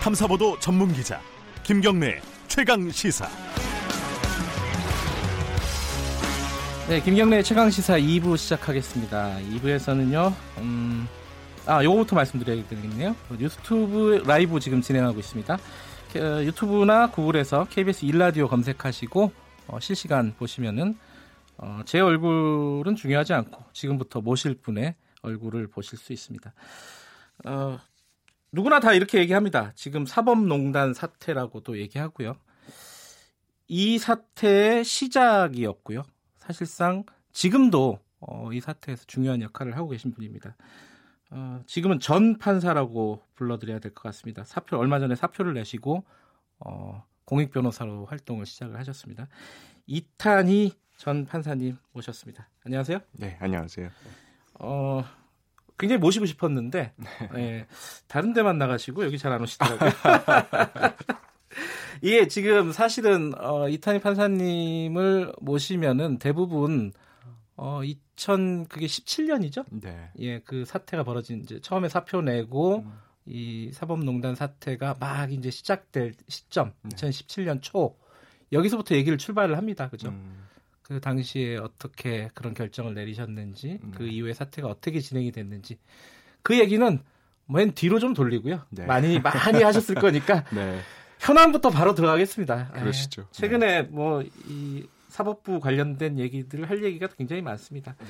탐사보도 전문 기자 김경래 최강 시사. 네, 김경래 최강 시사 2부 시작하겠습니다. 2부에서는요, 음, 아, 요거부터 말씀드려야 되겠네요. 유튜브 라이브 지금 진행하고 있습니다. 어, 유튜브나 구글에서 KBS 일라디오 검색하시고 어, 실시간 보시면은 어, 제 얼굴은 중요하지 않고 지금부터 모실 분의 얼굴을 보실 수 있습니다. 어, 누구나 다 이렇게 얘기합니다. 지금 사법농단 사태라고도 얘기하고요. 이 사태의 시작이었고요. 사실상 지금도 어, 이 사태에서 중요한 역할을 하고 계신 분입니다. 어, 지금은 전 판사라고 불러드려야 될 것 같습니다. 사표 얼마 전에 사표를 내시고 어, 공익 변호사로 활동을 시작을 하셨습니다. 이탄희 전 판사님 모셨습니다. 안녕하세요. 네, 안녕하세요. 어, 굉장히 모시고 싶었는데 네, 다른 데만 나가시고 여기 잘 안 오시더라고요. 이게 지금 사실은 어, 이탄희 판사님을 모시면은 대부분 어 2000 그게 17년이죠? 네. 예, 그 사태가 벌어진 이제 처음에 사표 내고 음. 이 사법농단 사태가 막 이제 시작될 시점 네. 2017년 초 여기서부터 얘기를 출발을 합니다. 그죠? 음, 그 당시에 어떻게 그런 결정을 내리셨는지 음. 그 이후에 사태가 어떻게 진행이 됐는지 그 얘기는 맨 뒤로 좀 돌리고요. 네. 많이 많이 하셨을 거니까 네. 현안부터 바로 들어가겠습니다. 그러시죠. 예. 최근에 뭐 이 사법부 관련된 얘기들을 할 얘기가 굉장히 많습니다. 네.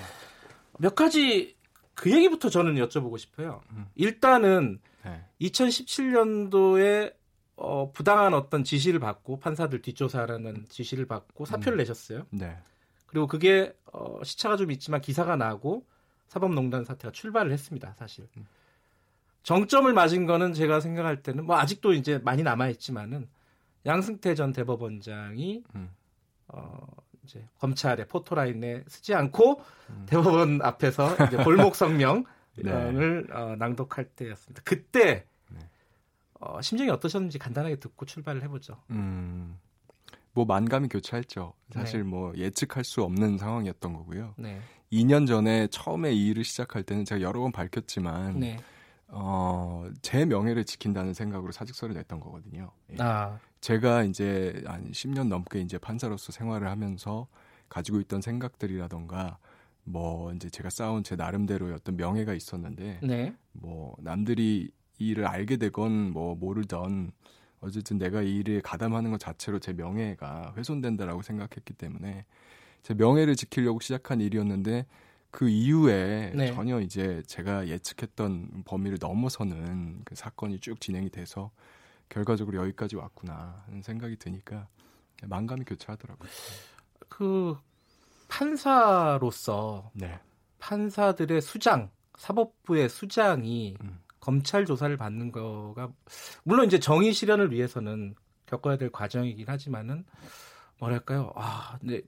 몇 가지 그 얘기부터 저는 여쭤보고 싶어요. 음. 일단은 네. 2017년도에 어, 부당한 어떤 지시를 받고 판사들 뒷조사라는 지시를 받고 사표를 음. 내셨어요. 네. 그리고 그게 어, 시차가 좀 있지만 기사가 나고 사법농단 사태가 출발을 했습니다. 사실 음. 정점을 맞은 거는 제가 생각할 때는 뭐 아직도 이제 많이 남아 있지만은 양승태 전 대법원장이 음. 어, 이제 검찰의 포토라인에 쓰지 않고 음. 대법원 앞에서 이제 골목 성명을 네. 어, 낭독할 때였습니다. 그때 네. 어, 심정이 어떠셨는지 간단하게 듣고 출발을 해보죠. 음. 뭐 만감이 교차했죠. 사실 네. 뭐 예측할 수 없는 상황이었던 거고요. 네, 2년 전에 처음에 이 일을 시작할 때는 제가 여러 번 밝혔지만 네, 어, 제 명예를 지킨다는 생각으로 사직서를 냈던 거거든요. 예. 아, 제가 이제 한 10년 넘게 이제 판사로서 생활을 하면서 가지고 있던 생각들이라던가 뭐 이제 제가 쌓은 제 나름대로의 어떤 명예가 있었는데 네, 뭐 남들이 이 일을 알게 되건 뭐 모르던 어쨌든 내가 이 일에 가담하는 것 자체로 제 명예가 훼손된다라고 생각했기 때문에 제 명예를 지키려고 시작한 일이었는데 그 이후에 네. 전혀 이제 제가 예측했던 범위를 넘어서는 그 사건이 쭉 진행이 돼서 결과적으로 여기까지 왔구나 하는 생각이 드니까 만감이 교차하더라고요. 그 판사로서 네. 판사들의 수장, 사법부의 수장이 음. 검찰 조사를 받는 거가 물론 이제 정의 실현을 위해서는 겪어야 될 과정이긴 하지만은 뭐랄까요? 아, 근데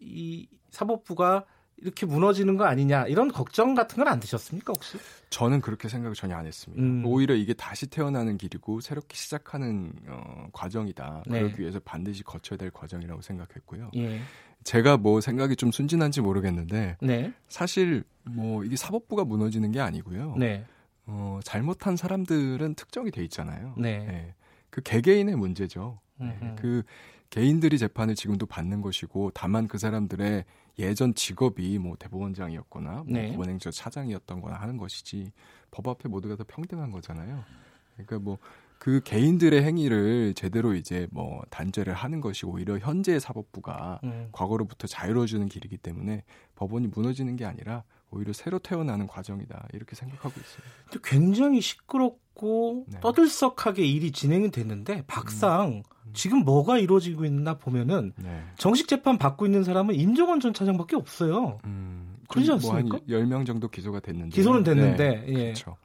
이 사법부가 이렇게 무너지는 거 아니냐 이런 걱정 같은 건 안 드셨습니까 혹시? 저는 그렇게 생각을 전혀 안 했습니다. 음. 오히려 이게 다시 태어나는 길이고 새롭게 시작하는 어, 과정이다. 네. 그러기 위해서 반드시 거쳐야 될 과정이라고 생각했고요. 예, 제가 뭐 생각이 좀 순진한지 모르겠는데 네, 사실 뭐 이게 사법부가 무너지는 게 아니고요. 네, 어, 잘못한 사람들은 특정이 돼 있잖아요. 네. 예. 그 개개인의 문제죠. 예. 음흠. 그 개인들이 재판을 지금도 받는 것이고 다만 그 사람들의 예전 직업이 뭐 대법원장이었거나 뭐 네. 법원행정 차장이었던 거나 하는 것이지 법 앞에 모두가 다 평등한 거잖아요. 그러니까 뭐그 개인들의 행위를 제대로 이제 뭐 단죄를 하는 것이 오히려 현재의 사법부가 음. 과거로부터 자유로워지는 길이기 때문에 법원이 무너지는 게 아니라 오히려 새로 태어나는 과정이다 이렇게 생각하고 있어요. 굉장히 시끄럽고 네. 떠들썩하게 일이 진행이 됐는데 막상 음. 지금 뭐가 이루어지고 있나 보면은 네. 정식 재판 받고 있는 사람은 임종원 전 차장밖에 없어요. 음, 그러지 뭐한 않습니까? 10명 정도 기소가 됐는데. 기소는 됐는데, 예. 그렇죠.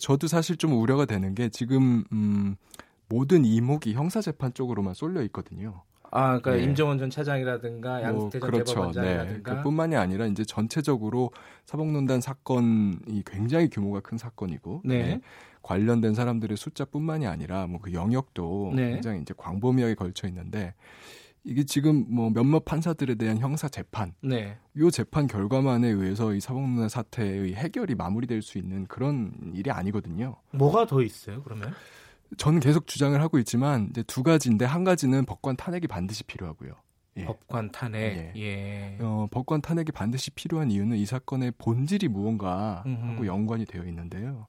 저도 사실 좀 우려가 되는 게 지금 음, 모든 이목이 형사 재판 쪽으로만 쏠려 있거든요. 아, 그러니까 네. 임종원 전 차장이라든가 양승태 전 대법원장이라든가 네. 그뿐만이 아니라 이제 전체적으로 사법농단 사건이 굉장히 규모가 큰 사건이고 네. 네. 관련된 사람들의 숫자뿐만이 아니라 뭐 그 영역도 네. 굉장히 이제 광범위하게 걸쳐 있는데 이게 지금 뭐 몇몇 판사들에 대한 형사 재판 네. 요 재판 결과만에 의해서 이 사법농단 사태의 해결이 마무리될 수 있는 그런 일이 아니거든요. 뭐가 더 있어요, 그러면? 저는 계속 주장을 하고 있지만 이제 두 가지인데 한 가지는 법관 탄핵이 반드시 필요하고요. 예. 법관 탄핵. 예. 예. 어, 법관 탄핵이 반드시 필요한 이유는 이 사건의 본질이 무언가 하고 연관이 되어 있는데요.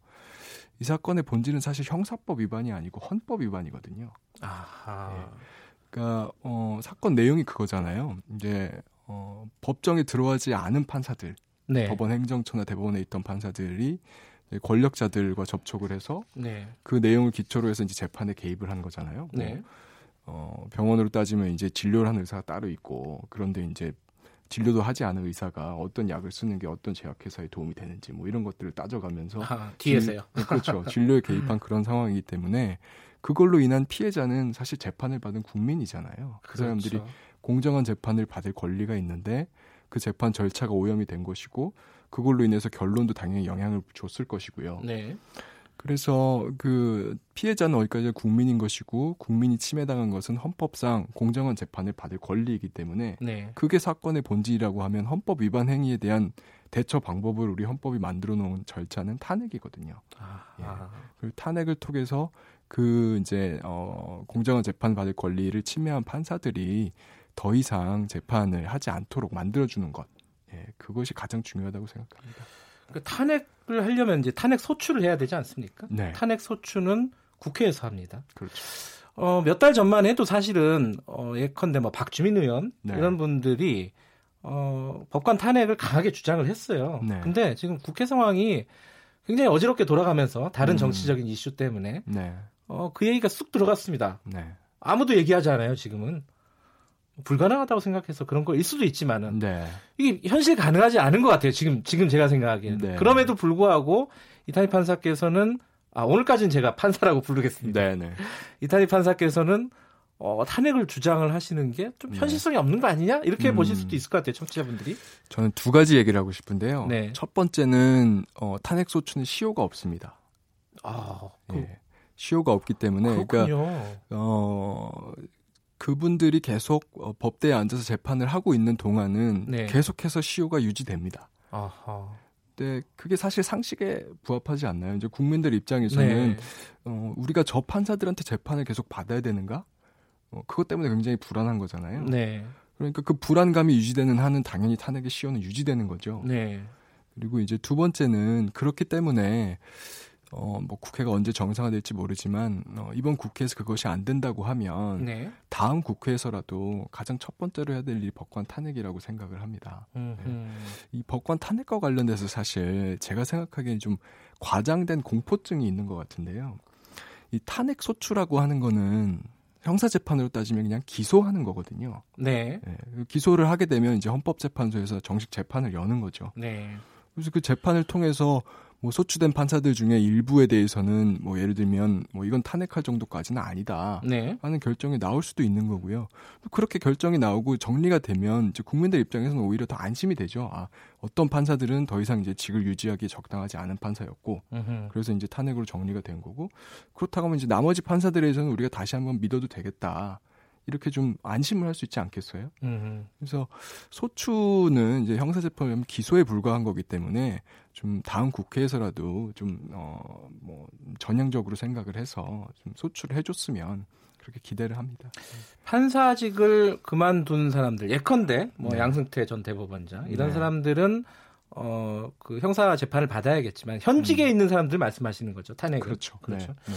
이 사건의 본질은 사실 형사법 위반이 아니고 헌법 위반이거든요. 아하. 예. 그러니까 어, 사건 내용이 그거잖아요. 이제 어, 법정에 들어가지 않은 판사들, 네. 법원 행정처나 대법원에 있던 판사들이 권력자들과 접촉을 해서 네. 그 내용을 기초로 해서 이제 재판에 개입을 한 거잖아요. 뭐, 네. 어, 병원으로 따지면 이제 진료를 하는 의사가 따로 있고 그런데 이제 진료도 하지 않은 의사가 어떤 약을 쓰는 게 어떤 제약회사에 도움이 되는지 뭐 이런 것들을 따져가면서 아, 뒤에서요. 진, 네, 그렇죠. 진료에 개입한 그런 상황이기 때문에 그걸로 인한 피해자는 사실 재판을 받은 국민이잖아요. 그 그렇죠. 사람들이 공정한 재판을 받을 권리가 있는데 그 재판 절차가 오염이 된 것이고 그걸로 인해서 결론도 당연히 영향을 줬을 것이고요. 네. 그래서 그 피해자는 어디까지 국민인 것이고 국민이 침해당한 것은 헌법상 공정한 재판을 받을 권리이기 때문에 네. 그게 사건의 본질이라고 하면 헌법 위반 행위에 대한 대처 방법을 우리 헌법이 만들어 놓은 절차는 탄핵이거든요. 아, 예. 그 탄핵을 통해서 그 이제 어 공정한 재판 받을 권리를 침해한 판사들이 더 이상 재판을 하지 않도록 만들어 주는 것. 예, 그것이 가장 중요하다고 생각합니다. 그 탄핵을 하려면 이제 탄핵 소추를 해야 되지 않습니까? 네. 탄핵 소추는 국회에서 합니다. 그렇죠. 어, 몇 달 전만 해도 사실은 어, 예컨대 뭐 박주민 의원 네. 이런 분들이 어, 법관 탄핵을 강하게 주장을 했어요. 네. 근데 지금 국회 상황이 굉장히 어지럽게 돌아가면서 다른 음. 정치적인 이슈 때문에 네. 어, 그 얘기가 쑥 들어갔습니다. 네. 아무도 얘기하지 않아요, 지금은. 불가능하다고 생각해서 그런 거일 수도 있지만은 네. 이게 현실 가능하지 않은 것 같아요. 지금 지금 제가 생각하기에는 네. 그럼에도 불구하고 이타리 판사께서는 아 오늘까지는 제가 판사라고 부르겠습니다. 네, 네. 이타리 판사께서는 어, 탄핵을 주장을 하시는 게좀 네. 현실성이 없는 거 아니냐 이렇게 음. 보실 수도 있을 것 같아요, 청취자분들이. 저는 두 가지 얘기를 하고 싶은데요. 네. 첫 번째는 어, 탄핵 소추는 시효가 없습니다. 아, 그... 예. 시효가 없기 때문에 그러니까 그렇군요. 그러니까 어 그분들이 계속 어, 법대에 앉아서 재판을 하고 있는 동안은 네. 계속해서 시효가 유지됩니다. 아하. 근데 그게 사실 상식에 부합하지 않나요? 이제 국민들 입장에서는 네. 어, 우리가 저 판사들한테 재판을 계속 받아야 되는가? 어, 그것 때문에 굉장히 불안한 거잖아요. 네. 그러니까 그 불안감이 유지되는 한은 당연히 탄핵의 시효는 유지되는 거죠. 네. 그리고 이제 두 번째는 그렇기 때문에 어, 뭐 국회가 언제 정상화될지 모르지만 어, 이번 국회에서 그것이 안 된다고 하면 네. 다음 국회에서라도 가장 첫 번째로 해야 될 일이 법관 탄핵이라고 생각을 합니다. 네. 이 법관 탄핵과 관련돼서 사실 제가 생각하기엔 좀 과장된 공포증이 있는 것 같은데요. 이 탄핵 소추라고 하는 거는 형사 재판으로 따지면 그냥 기소하는 거거든요. 네. 네. 기소를 하게 되면 이제 헌법재판소에서 정식 재판을 여는 거죠. 네. 그래서 그 재판을 통해서 뭐 소추된 판사들 중에 일부에 대해서는 뭐 예를 들면 뭐 이건 탄핵할 정도까지는 아니다 네. 하는 결정이 나올 수도 있는 거고요. 그렇게 결정이 나오고 정리가 되면 이제 국민들 입장에서는 오히려 더 안심이 되죠. 아 어떤 판사들은 더 이상 이제 직을 유지하기에 적당하지 않은 판사였고 으흠. 그래서 이제 탄핵으로 정리가 된 거고 그렇다고 하면 이제 나머지 판사들에 대해서는 우리가 다시 한번 믿어도 되겠다. 이렇게 좀 안심을 할 수 있지 않겠어요? 음흠. 그래서 소추는 이제 형사재판을 기소에 불과한 거기 때문에 좀 다음 국회에서라도 좀 어 뭐 전향적으로 생각을 해서 좀 소추를 해줬으면 그렇게 기대를 합니다. 판사직을 그만둔 사람들 예컨대 뭐 네. 양승태 전 대법원장 이런 네. 사람들은 어 그 형사 재판을 받아야겠지만 현직에 음. 있는 사람들 말씀하시는 거죠 탄핵 그렇죠. 그렇죠. 네.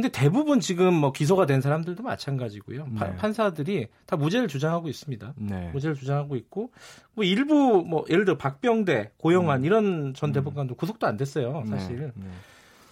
네. 근데 대부분 지금 뭐 기소가 된 사람들도 마찬가지고요. 네. 판사들이 다 무죄를 주장하고 있습니다. 네. 무죄를 주장하고 있고 뭐 일부 뭐 예를 들어 박병대, 고영환 음. 이런 전 음. 대법관도 음. 구속도 안 됐어요, 네. 사실. 네.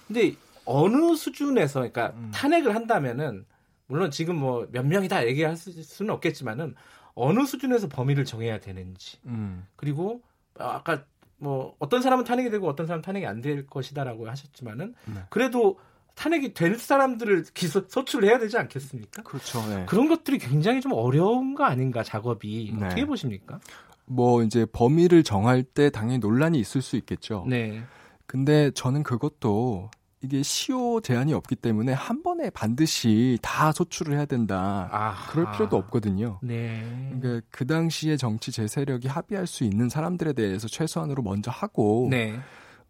근데 어느 수준에서 그러니까 음. 탄핵을 한다면은 물론 지금 뭐 몇 명이다 얘기할 수는 없겠지만은 어느 수준에서 범위를 정해야 되는지 음. 그리고 아까 뭐 어떤 사람은 탄핵이 되고 어떤 사람은 탄핵이 안 될 것이다라고 하셨지만은 네. 그래도 탄핵이 될 사람들을 기소 소출을 해야 되지 않겠습니까? 그렇죠. 네. 그런 것들이 굉장히 좀 어려운 거 아닌가 작업이 네. 어떻게 보십니까? 뭐 이제 범위를 정할 때 당연히 논란이 있을 수 있겠죠. 네. 근데 저는 그것도 이게 시효 제한이 없기 때문에 한 번에 반드시 다 소출을 해야 된다. 아하. 그럴 필요도 없거든요. 네. 그러니까 그 당시에 정치 제 세력이 합의할 수 있는 사람들에 대해서 최소한으로 먼저 하고 네.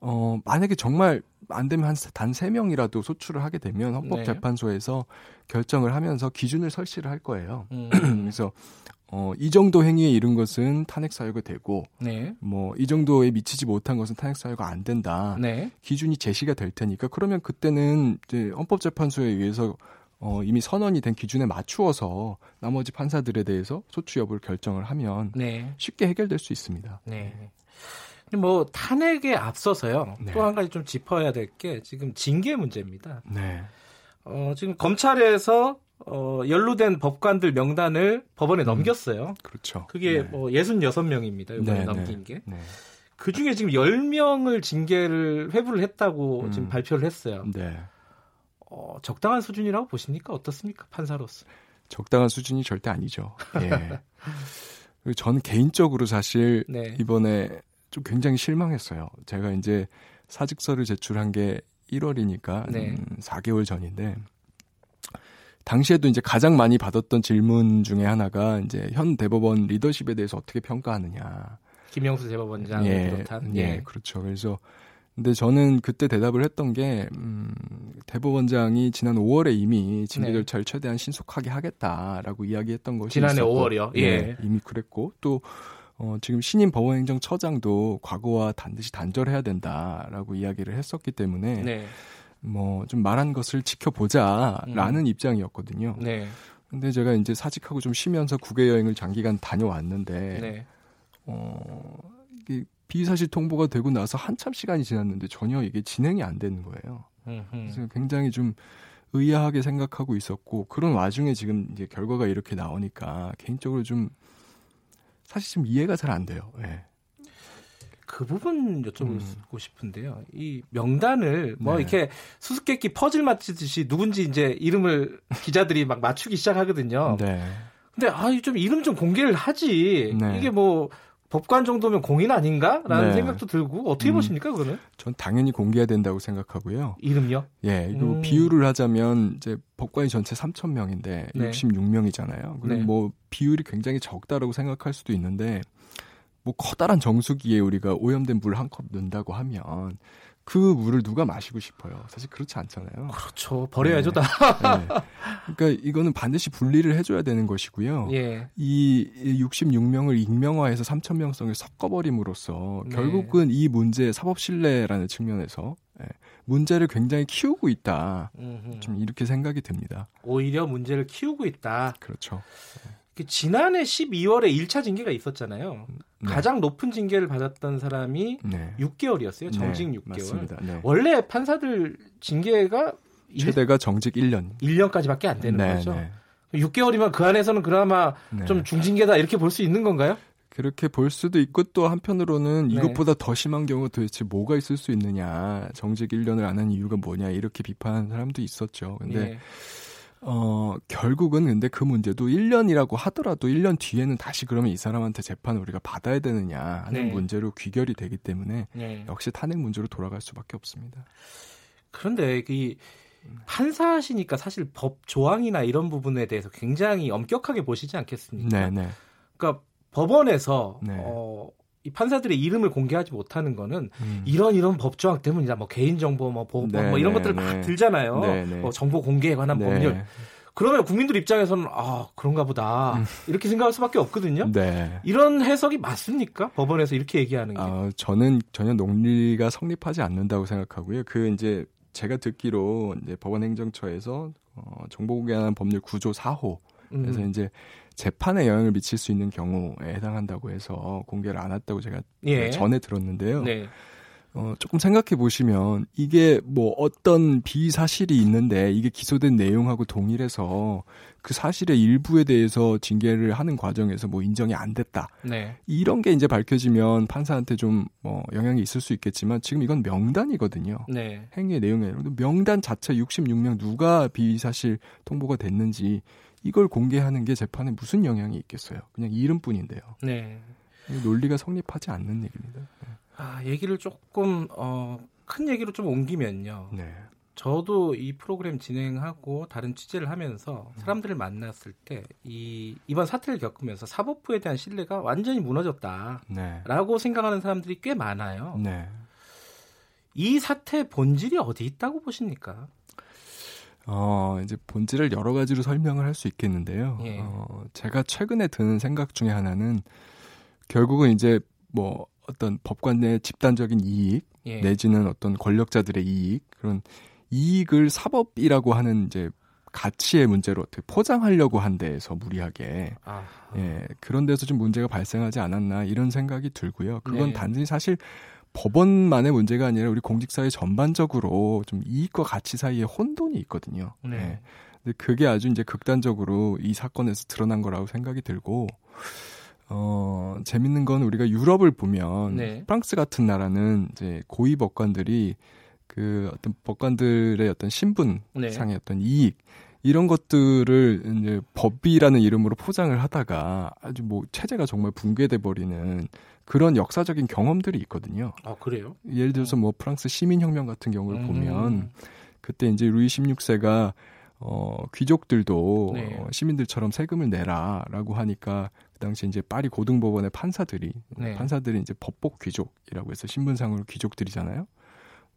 어, 만약에 정말 안 되면 한 단 세 명이라도 소출을 하게 되면 헌법재판소에서 네. 결정을 하면서 기준을 설치를 할 거예요. 음. 그래서 어, 이 정도 행위에 이른 것은 탄핵 사유가 되고, 네. 뭐, 이 정도에 미치지 못한 것은 탄핵 사유가 안 된다. 네. 기준이 제시가 될 테니까, 그러면 그때는 이제 헌법재판소에 의해서 어, 이미 선언이 된 기준에 맞추어서 나머지 판사들에 대해서 소추 여부를 결정을 하면 네. 쉽게 해결될 수 있습니다. 네. 뭐 탄핵에 앞서서요. 네. 또한 가지 좀 짚어야 될 게 지금 징계 문제입니다. 네. 어, 지금 검찰에서 어, 연루된 법관들 명단을 법원에 음. 넘겼어요. 그렇죠. 그게 네. 뭐 66명입니다. 이번에 네, 넘긴 게. 네. 그 중에 지금 10명을 징계를 회부를 했다고 음. 지금 발표를 했어요. 네. 어, 적당한 수준이라고 보십니까? 어떻습니까? 판사로서. 적당한 수준이 절대 아니죠. 예. 저는 개인적으로 사실 네. 이번에 좀 굉장히 실망했어요. 제가 이제 사직서를 제출한 게 1월이니까 네. 음, 4개월 전인데 당시에도 이제 가장 많이 받았던 질문 중에 하나가 이제 현 대법원 리더십에 대해서 어떻게 평가하느냐. 김영수 대법원장 예, 비롯한 예, 예, 그렇죠. 그래서 근데 저는 그때 대답을 했던 게 음, 대법원장이 지난 5월에 이미 징계 네. 절차를 최대한 신속하게 하겠다라고 이야기했던 것이 지난해 있었고, 5월이요. 예. 네, 이미 그랬고 또 어, 지금 신임 법원행정처장도 과거와 반드시 단절해야 된다라고 이야기를 했었기 때문에 네. 뭐좀 말한 것을 지켜보자라는 음. 입장이었거든요. 네. 근데 제가 이제 사직하고 좀 쉬면서 국외 여행을 장기간 다녀왔는데 네. 어 이게 비사실 통보가 되고 나서 한참 시간이 지났는데 전혀 이게 진행이 안 되는 거예요. 그래서 굉장히 좀 의아하게 생각하고 있었고 그런 와중에 지금 이제 결과가 이렇게 나오니까 개인적으로 좀 사실 좀 이해가 잘 안 돼요. 네. 그 부분 여쭤보고 음. 싶은데요. 이 명단을 뭐 네. 이렇게 수수께끼 퍼즐 맞추듯이 누군지 이제 이름을 기자들이 막 맞추기 시작하거든요. 네. 근데 아 좀 이름 좀 공개를 하지. 네. 이게 뭐 법관 정도면 공인 아닌가라는 네. 생각도 들고 어떻게 음, 보십니까 그거는? 전 당연히 공개해야 된다고 생각하고요. 이름요? 예, 이거 음. 비율을 하자면 이제 법관이 전체 3천 명인데 네. 66명이잖아요. 그럼 네. 뭐 비율이 굉장히 적다라고 생각할 수도 있는데 뭐 커다란 정수기에 우리가 오염된 물 한 컵 넣는다고 하면 그 물을 누가 마시고 싶어요? 사실 그렇지 않잖아요. 그렇죠. 버려야죠, 다. 네. 네. 그러니까 이거는 반드시 분리를 해줘야 되는 것이고요. 예. 이 66명을 익명화해서 3천명성을 섞어버림으로써 네. 결국은 이 문제 사법 신뢰라는 측면에서 예, 문제를 굉장히 키우고 있다. 음흠. 좀 이렇게 생각이 듭니다. 오히려 문제를 키우고 있다. 그렇죠. 그 지난해 12월에 1차 징계가 있었잖아요. 네. 가장 높은 징계를 받았던 사람이 네. 6개월이었어요. 정직 네, 6개월. 맞습니다. 네. 원래 판사들 징계가 최대가 정직 1년. 1년까지밖에 안 되는 네, 거죠. 6개월이면 그 안에서는 그나마 좀 중징계다 이렇게 볼 수 있는 건가요? 그렇게 볼 수도 있고 또 한편으로는 이것보다 더 심한 경우 도대체 뭐가 있을 수 있느냐. 정직 1년을 안 한 이유가 뭐냐. 이렇게 비판하는 사람도 있었죠. 근데 예. 어, 결국은 근데 그 문제도 1년이라고 하더라도 1년 뒤에는 다시 그러면 이 사람한테 재판을 우리가 받아야 되느냐 하는 네. 문제로 귀결이 되기 때문에 네. 역시 탄핵 문제로 돌아갈 수밖에 없습니다. 그런데 이 판사시니까 사실 법 조항이나 이런 부분에 대해서 굉장히 엄격하게 보시지 않겠습니까? 네, 네. 그러니까 법원에서 네. 어, 이 판사들의 이름을 공개하지 못하는 거는 음. 이런 이런 법 조항 때문이다. 뭐 개인 정보, 뭐 보호법, 네, 뭐 이런 네, 것들 막 네. 들잖아요. 네, 네. 뭐 정보 공개에 관한 네. 법률. 그러면 국민들 입장에서는 아 그런가 보다 음. 이렇게 생각할 수밖에 없거든요. 이런 해석이 맞습니까? 법원에서 이렇게 얘기하는 게? 아, 저는 전혀 논리가 성립하지 않는다고 생각하고요. 그 이제 제가 듣기로 이제 법원행정처에서 어, 정보공개하는 법률 구조 4호 그래서 음. 이제 재판에 영향을 미칠 수 있는 경우에 해당한다고 해서 공개를 안 했다고 제가 예. 전에 들었는데요. 네. 어, 조금 생각해 보시면 이게 뭐 어떤 비사실이 있는데 이게 기소된 내용하고 동일해서 그 사실의 일부에 대해서 징계를 하는 과정에서 뭐 인정이 안 됐다. 네. 이런 게 이제 밝혀지면 판사한테 좀 뭐 영향이 있을 수 있겠지만 지금 이건 명단이거든요. 네. 행위의 내용에 명단 자체 66명 누가 비사실 통보가 됐는지 이걸 공개하는 게 재판에 무슨 영향이 있겠어요? 그냥 이름뿐인데요. 네. 논리가 성립하지 않는 얘기입니다. 네. 아, 얘기를 조금 어, 큰 얘기로 좀 옮기면요. 네. 저도 이 프로그램 진행하고 다른 취재를 하면서 사람들을 만났을 때 이 이번 사태를 겪으면서 사법부에 대한 신뢰가 완전히 무너졌다라고 네. 생각하는 사람들이 꽤 많아요. 네. 이 사태 본질이 어디 있다고 보십니까? 어, 이제 본질을 여러 가지로 설명을 할 수 있겠는데요. 예. 어, 제가 최근에 드는 생각 중에 하나는 결국은 이제 뭐 어떤 법관 내 집단적인 이익 예. 내지는 어떤 권력자들의 이익 그런 이익을 사법이라고 하는 이제 가치의 문제로 어떻게 포장하려고 한 데에서 무리하게 아, 예 그런 데서 좀 문제가 발생하지 않았나 이런 생각이 들고요. 그건 네. 단순히 사실 법원만의 문제가 아니라 우리 공직사회 전반적으로 좀 이익과 가치 사이에 혼돈이 있거든요. 네. 예. 근데 그게 아주 이제 극단적으로 이 사건에서 드러난 거라고 생각이 들고 어 재밌는 건 우리가 유럽을 보면 네. 프랑스 같은 나라는 이제 고위 법관들이 그 어떤 법관들의 어떤 신분 네. 상의 어떤 이익 이런 것들을 이제 법이라는 이름으로 포장을 하다가 아주 뭐 체제가 정말 붕괴돼 버리는 그런 역사적인 경험들이 있거든요. 아 그래요? 예를 들어서 뭐 프랑스 시민혁명 같은 경우를 음. 보면 그때 이제 루이 16세가 어 귀족들도 네. 어, 시민들처럼 세금을 내라라고 하니까 그 당시 이제 파리 고등법원의 판사들이 네. 판사들이 이제 법복 귀족이라고 해서 신분상으로 귀족들이잖아요.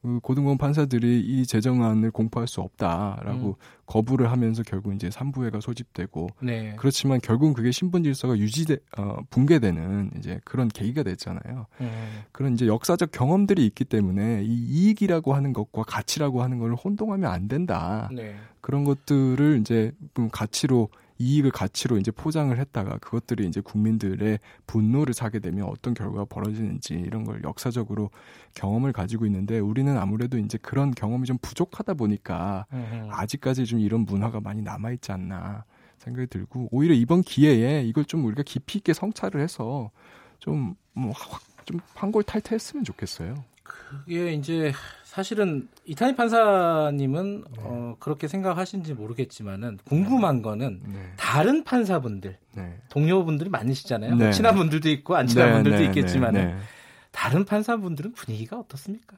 그 고등법원 판사들이 이 제정안을 공포할 수 없다라고 음. 거부를 하면서 결국 이제 삼부회가 소집되고 네. 그렇지만 결국은 그게 신분 질서가 유지돼 어, 붕괴되는 이제 그런 계기가 됐잖아요. 음. 그런 이제 역사적 경험들이 있기 때문에 이 이익이라고 하는 것과 가치라고 하는 걸 혼동하면 안 된다. 네. 그런 것들을 이제 좀 가치로 이익을 가치로 이제 포장을 했다가 그것들이 이제 국민들의 분노를 사게 되면 어떤 결과가 벌어지는지 이런 걸 역사적으로 경험을 가지고 있는데 우리는 아무래도 이제 그런 경험이 좀 부족하다 보니까 음. 아직까지 좀 이런 문화가 많이 남아 있지 않나 생각이 들고 오히려 이번 기회에 이걸 좀 우리가 깊이 있게 성찰을 해서 좀뭐좀 환골 탈퇴했으면 좋겠어요. 그게 이제 사실은 이탄희 판사님은 네. 어, 그렇게 생각하신지 모르겠지만은 궁금한 거는 네. 다른 판사분들 네. 동료분들이 많으시잖아요. 네. 친한 분들도 있고 안 친한 네, 분들도 네, 있겠지만 네, 은 네. 다른 판사분들은 분위기가 어떻습니까?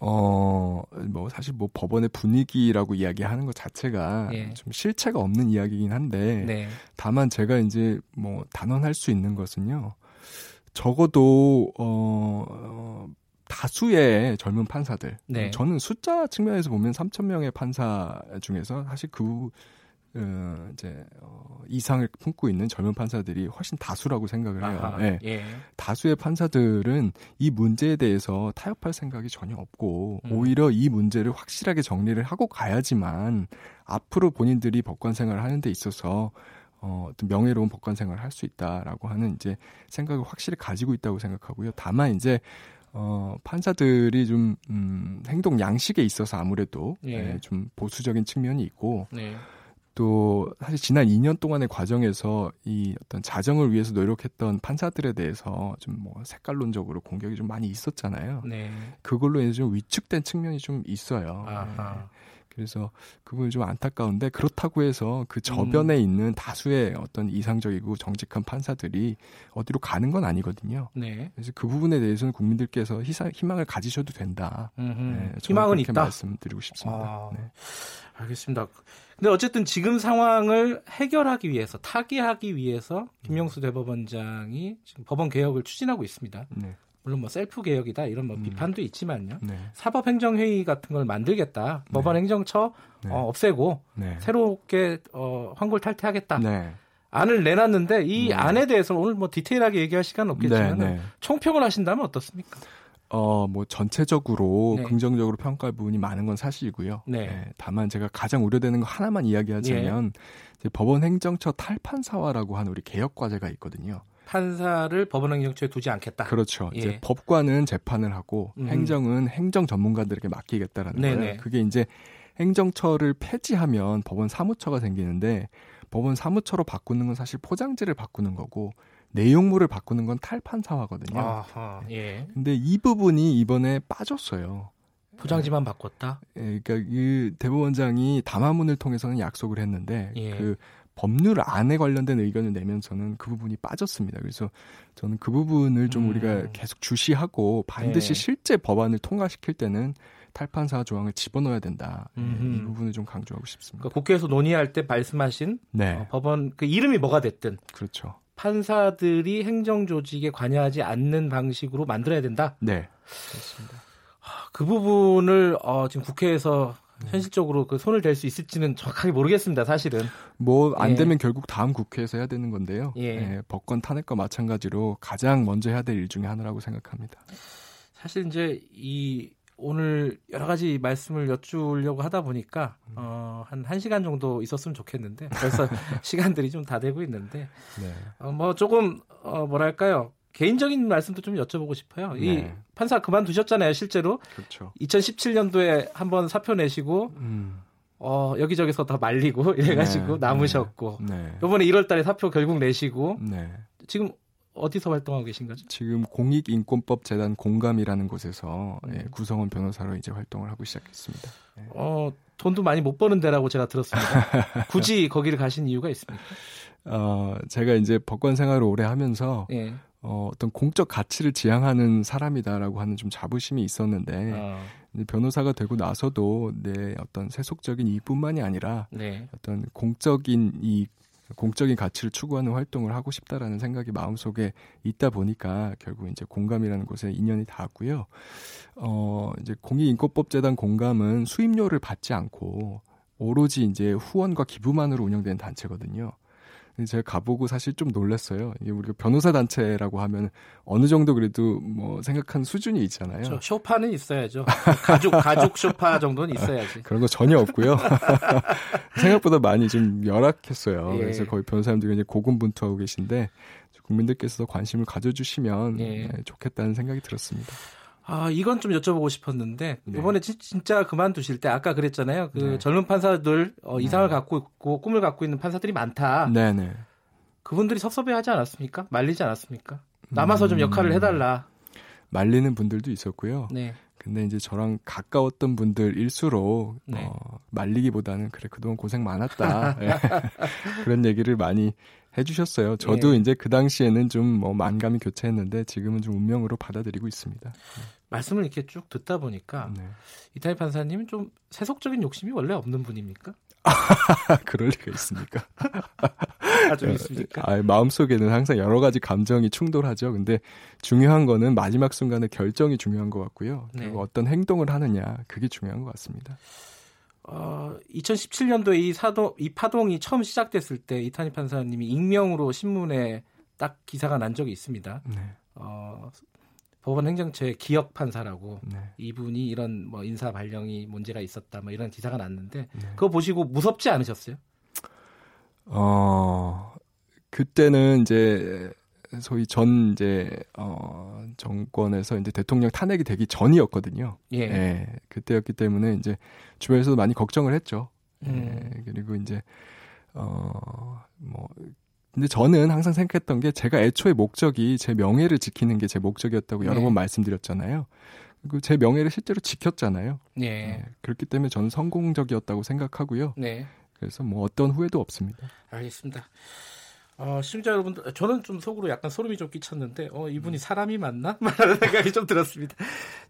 어, 뭐, 사실 뭐 법원의 분위기라고 이야기하는 것 자체가 예. 좀 실체가 없는 이야기긴 한데, 네. 다만 제가 이제 뭐 단언할 수 있는 것은요, 적어도, 어, 어, 다수의 젊은 판사들. 네. 저는 숫자 측면에서 보면 3,000명의 판사 중에서 사실 그, 어, 이제, 어, 이상을 품고 있는 젊은 판사들이 훨씬 다수라고 생각을 해요. 아하, 예. 예. 다수의 판사들은 이 문제에 대해서 타협할 생각이 전혀 없고 음. 오히려 이 문제를 확실하게 정리를 하고 가야지만 앞으로 본인들이 법관 생활을 하는 데 있어서 어, 어떤 명예로운 법관 생활을 할 수 있다라고 하는 이제 생각을 확실히 가지고 있다고 생각하고요. 다만 이제 어, 판사들이 좀 음, 행동 양식에 있어서 아무래도 예. 예, 좀 보수적인 측면이 있고 네. 또 사실 지난 2년 동안의 과정에서 이 어떤 자정을 위해서 노력했던 판사들에 대해서 좀 뭐 색깔론적으로 공격이 좀 많이 있었잖아요. 네. 그걸로 인해서 좀 위축된 측면이 좀 있어요. 아하. 네. 그래서 그걸 좀 안타까운데 그렇다고 해서 그 저변에 음. 있는 다수의 어떤 이상적이고 정직한 판사들이 어디로 가는 건 아니거든요. 네. 그래서 그 부분에 대해서는 국민들께서 희사, 희망을 가지셔도 된다. 네, 희망은 있다. 말씀드리고 싶습니다. 아, 네. 알겠습니다. 근데 어쨌든 지금 상황을 해결하기 위해서 타개하기 위해서 김영수 대법원장이 지금 법원 개혁을 추진하고 있습니다. 네. 물론 뭐 셀프 개혁이다 이런 뭐 음. 비판도 있지만요. 네. 사법행정회의 같은 걸 만들겠다. 법원 행정처 네. 어, 없애고 네. 새롭게 어, 환골 탈퇴하겠다. 네. 안을 내놨는데 이 네. 안에 대해서 오늘 뭐 디테일하게 얘기할 시간은 없겠지만 네, 네. 총평을 하신다면 어떻습니까? 어, 뭐 전체적으로 네. 긍정적으로 평가할 부분이 많은 건 사실이고요. 네. 다만 제가 가장 우려되는 거 하나만 이야기하자면 예. 이제 법원 행정처 탈판사화라고 하는 우리 개혁 과제가 있거든요. 판사를 법원 행정처에 두지 않겠다. 그렇죠. 예. 이제 법관은 재판을 하고 음. 행정은 행정 전문가들에게 맡기겠다라는 네네. 거예요. 그게 이제 행정처를 폐지하면 법원 사무처가 생기는데 법원 사무처로 바꾸는 건 사실 포장지를 바꾸는 거고 내용물을 바꾸는 건 탈판사화거든요. 아하, 예. 근데 이 부분이 이번에 빠졌어요. 포장지만 바꿨다. 예, 그러니까 이 대법원장이 담화문을 통해서는 약속을 했는데 예. 그 법률 안에 관련된 의견을 내면서는 그 부분이 빠졌습니다. 그래서 저는 그 부분을 좀 음. 우리가 계속 주시하고 반드시 네. 실제 법안을 통과시킬 때는 탈판사 조항을 집어넣어야 된다. 예, 음흠. 이 부분을 좀 강조하고 싶습니다. 그러니까 국회에서 논의할 때 말씀하신 네, 어, 법원 그 이름이 뭐가 됐든 그렇죠. 판사들이 행정 조직에 관여하지 않는 방식으로 만들어야 된다. 네, 그렇습니다. 그 부분을 어, 지금 국회에서 현실적으로 그 손을 댈 수 있을지는 정확하게 모르겠습니다. 사실은. 뭐안 예. 되면 결국 다음 국회에서 해야 되는 건데요. 예. 예, 법권 탄핵과 마찬가지로 가장 먼저 해야 될 일 중에 하나라고 생각합니다. 사실 이제 이 오늘 여러 가지 말씀을 여쭈려고 하다 보니까 어, 한 1시간 정도 있었으면 좋겠는데 벌써 시간들이 좀 다 되고 있는데 네. 어, 뭐 조금 어, 뭐랄까요? 개인적인 말씀도 좀 여쭤보고 싶어요. 이 네. 판사 그만두셨잖아요, 실제로. 그렇죠. 2017년도에 한번 사표 내시고 음, 어, 여기저기서 다 말리고 이래가지고 네, 남으셨고 네. 이번에 1월달에 사표 결국 내시고 네. 지금 어디서 활동하고 계신 거죠? 지금 공익인권법 재단 공감이라는 곳에서 음. 예, 구성원 변호사로 이제 활동을 하고 시작했습니다. 어, 돈도 많이 못 버는 데라고 제가 들었습니다. 굳이 거기를 가신 이유가 있습니까? 어, 제가 이제 법관 생활을 오래 하면서 예. 어, 어떤 공적 가치를 지향하는 사람이다라고 하는 좀 자부심이 있었는데 어, 변호사가 되고 나서도 내 어떤 세속적인 이익뿐만이 아니라 네. 어떤 공적인 이 공적인 가치를 추구하는 활동을 하고 싶다라는 생각이 마음속에 있다 보니까 결국 이제 공감이라는 곳에 인연이 닿았고요. 어, 이제 공익인권법재단 공감은 수임료를 받지 않고 오로지 이제 후원과 기부만으로 운영되는 단체거든요. 제가 가보고 사실 좀 놀랐어요. 이게 우리가 변호사 단체라고 하면 어느 정도 그래도 뭐 생각한 수준이 있잖아요. 저 쇼파는 있어야죠. 가죽 가죽 쇼파 정도는 있어야지. 그런 거 전혀 없고요. 생각보다 많이 좀 열악했어요. 예. 그래서 거의 변호사님들이 이제 고군분투하고 계신데 국민들께서 관심을 가져주시면 예. 네, 좋겠다는 생각이 들었습니다. 아, 이건 좀 여쭤보고 싶었는데 네. 이번에 진, 진짜 그만두실 때 아까 그랬잖아요. 그 네. 젊은 판사들 어, 이상을 갖고 있고 꿈을 갖고 있는 판사들이 많다. 네 네. 그분들이 섭섭해하지 않았습니까? 말리지 않았습니까? 남아서 좀 역할을 해달라. 말리는 분들도 있었고요. 네. 근데 이제 저랑 가까웠던 분들일수록 네. 어, 말리기보다는 그래 그동안 고생 많았다 예. 그런 얘기를 많이 해주셨어요. 저도 예. 이제 그 당시에는 좀 뭐 만감이 교차했는데 지금은 좀 운명으로 받아들이고 있습니다. 말씀을 이렇게 쭉 듣다 보니까 네. 이타희 판사님은 좀 세속적인 욕심이 원래 없는 분입니까? 그럴 리가 있습니까? 아좀 있습니까? 아, 마음속에는 항상 여러 가지 감정이 충돌하죠. 근데 중요한 거는 마지막 순간에 결정이 중요한 것 같고요. 네. 그리고 어떤 행동을 하느냐 그게 중요한 것 같습니다. 어, 2017년도에 이 사도 이 파동이 처음 시작됐을 때 이타니 판사님이 익명으로 신문에 딱 기사가 난 적이 있습니다. 네, 어, 법원 행정처의 기억 판사라고 네, 이분이 이런 뭐 인사 발령이 문제가 있었다 뭐 이런 기사가 났는데 네. 그거 보시고 무섭지 않으셨어요? 어 그때는 이제 소위 전 이제 어 정권에서 이제 대통령 탄핵이 되기 전이었거든요. 예. 예, 그때였기 때문에 이제 주변에서도 많이 걱정을 했죠. 음. 예, 그리고 이제 어뭐 근데 저는 항상 생각했던 게 제가 애초에 목적이 제 명예를 지키는 게 제 목적이었다고 여러 네. 번 말씀드렸잖아요. 그리고 제 명예를 실제로 지켰잖아요. 네. 예, 그렇기 때문에 저는 성공적이었다고 생각하고요. 네. 그래서 뭐 어떤 후회도 없습니다. 알겠습니다. 어, 시청자 여러분들, 저는 좀 속으로 약간 소름이 좀 끼쳤는데, 어, 이분이 사람이 맞나? 라는 생각이 좀 들었습니다.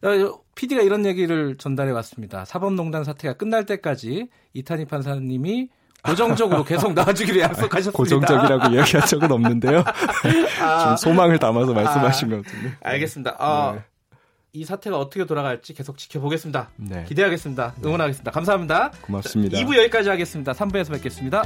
어, PD가 이런 얘기를 전달해 왔습니다. 사법농단 사태가 끝날 때까지 이탄희 판사님이 고정적으로 계속 나와주기로 약속하셨습니다. 고정적이라고 이야기한 적은 없는데요. 아, 좀 소망을 담아서 말씀하신 것 같은데. 알겠습니다. 어, 네. 이 사태가 어떻게 돌아갈지 계속 지켜보겠습니다. 네, 기대하겠습니다. 응원하겠습니다. 감사합니다. 고맙습니다. 2부 여기까지 하겠습니다. 3부에서 뵙겠습니다.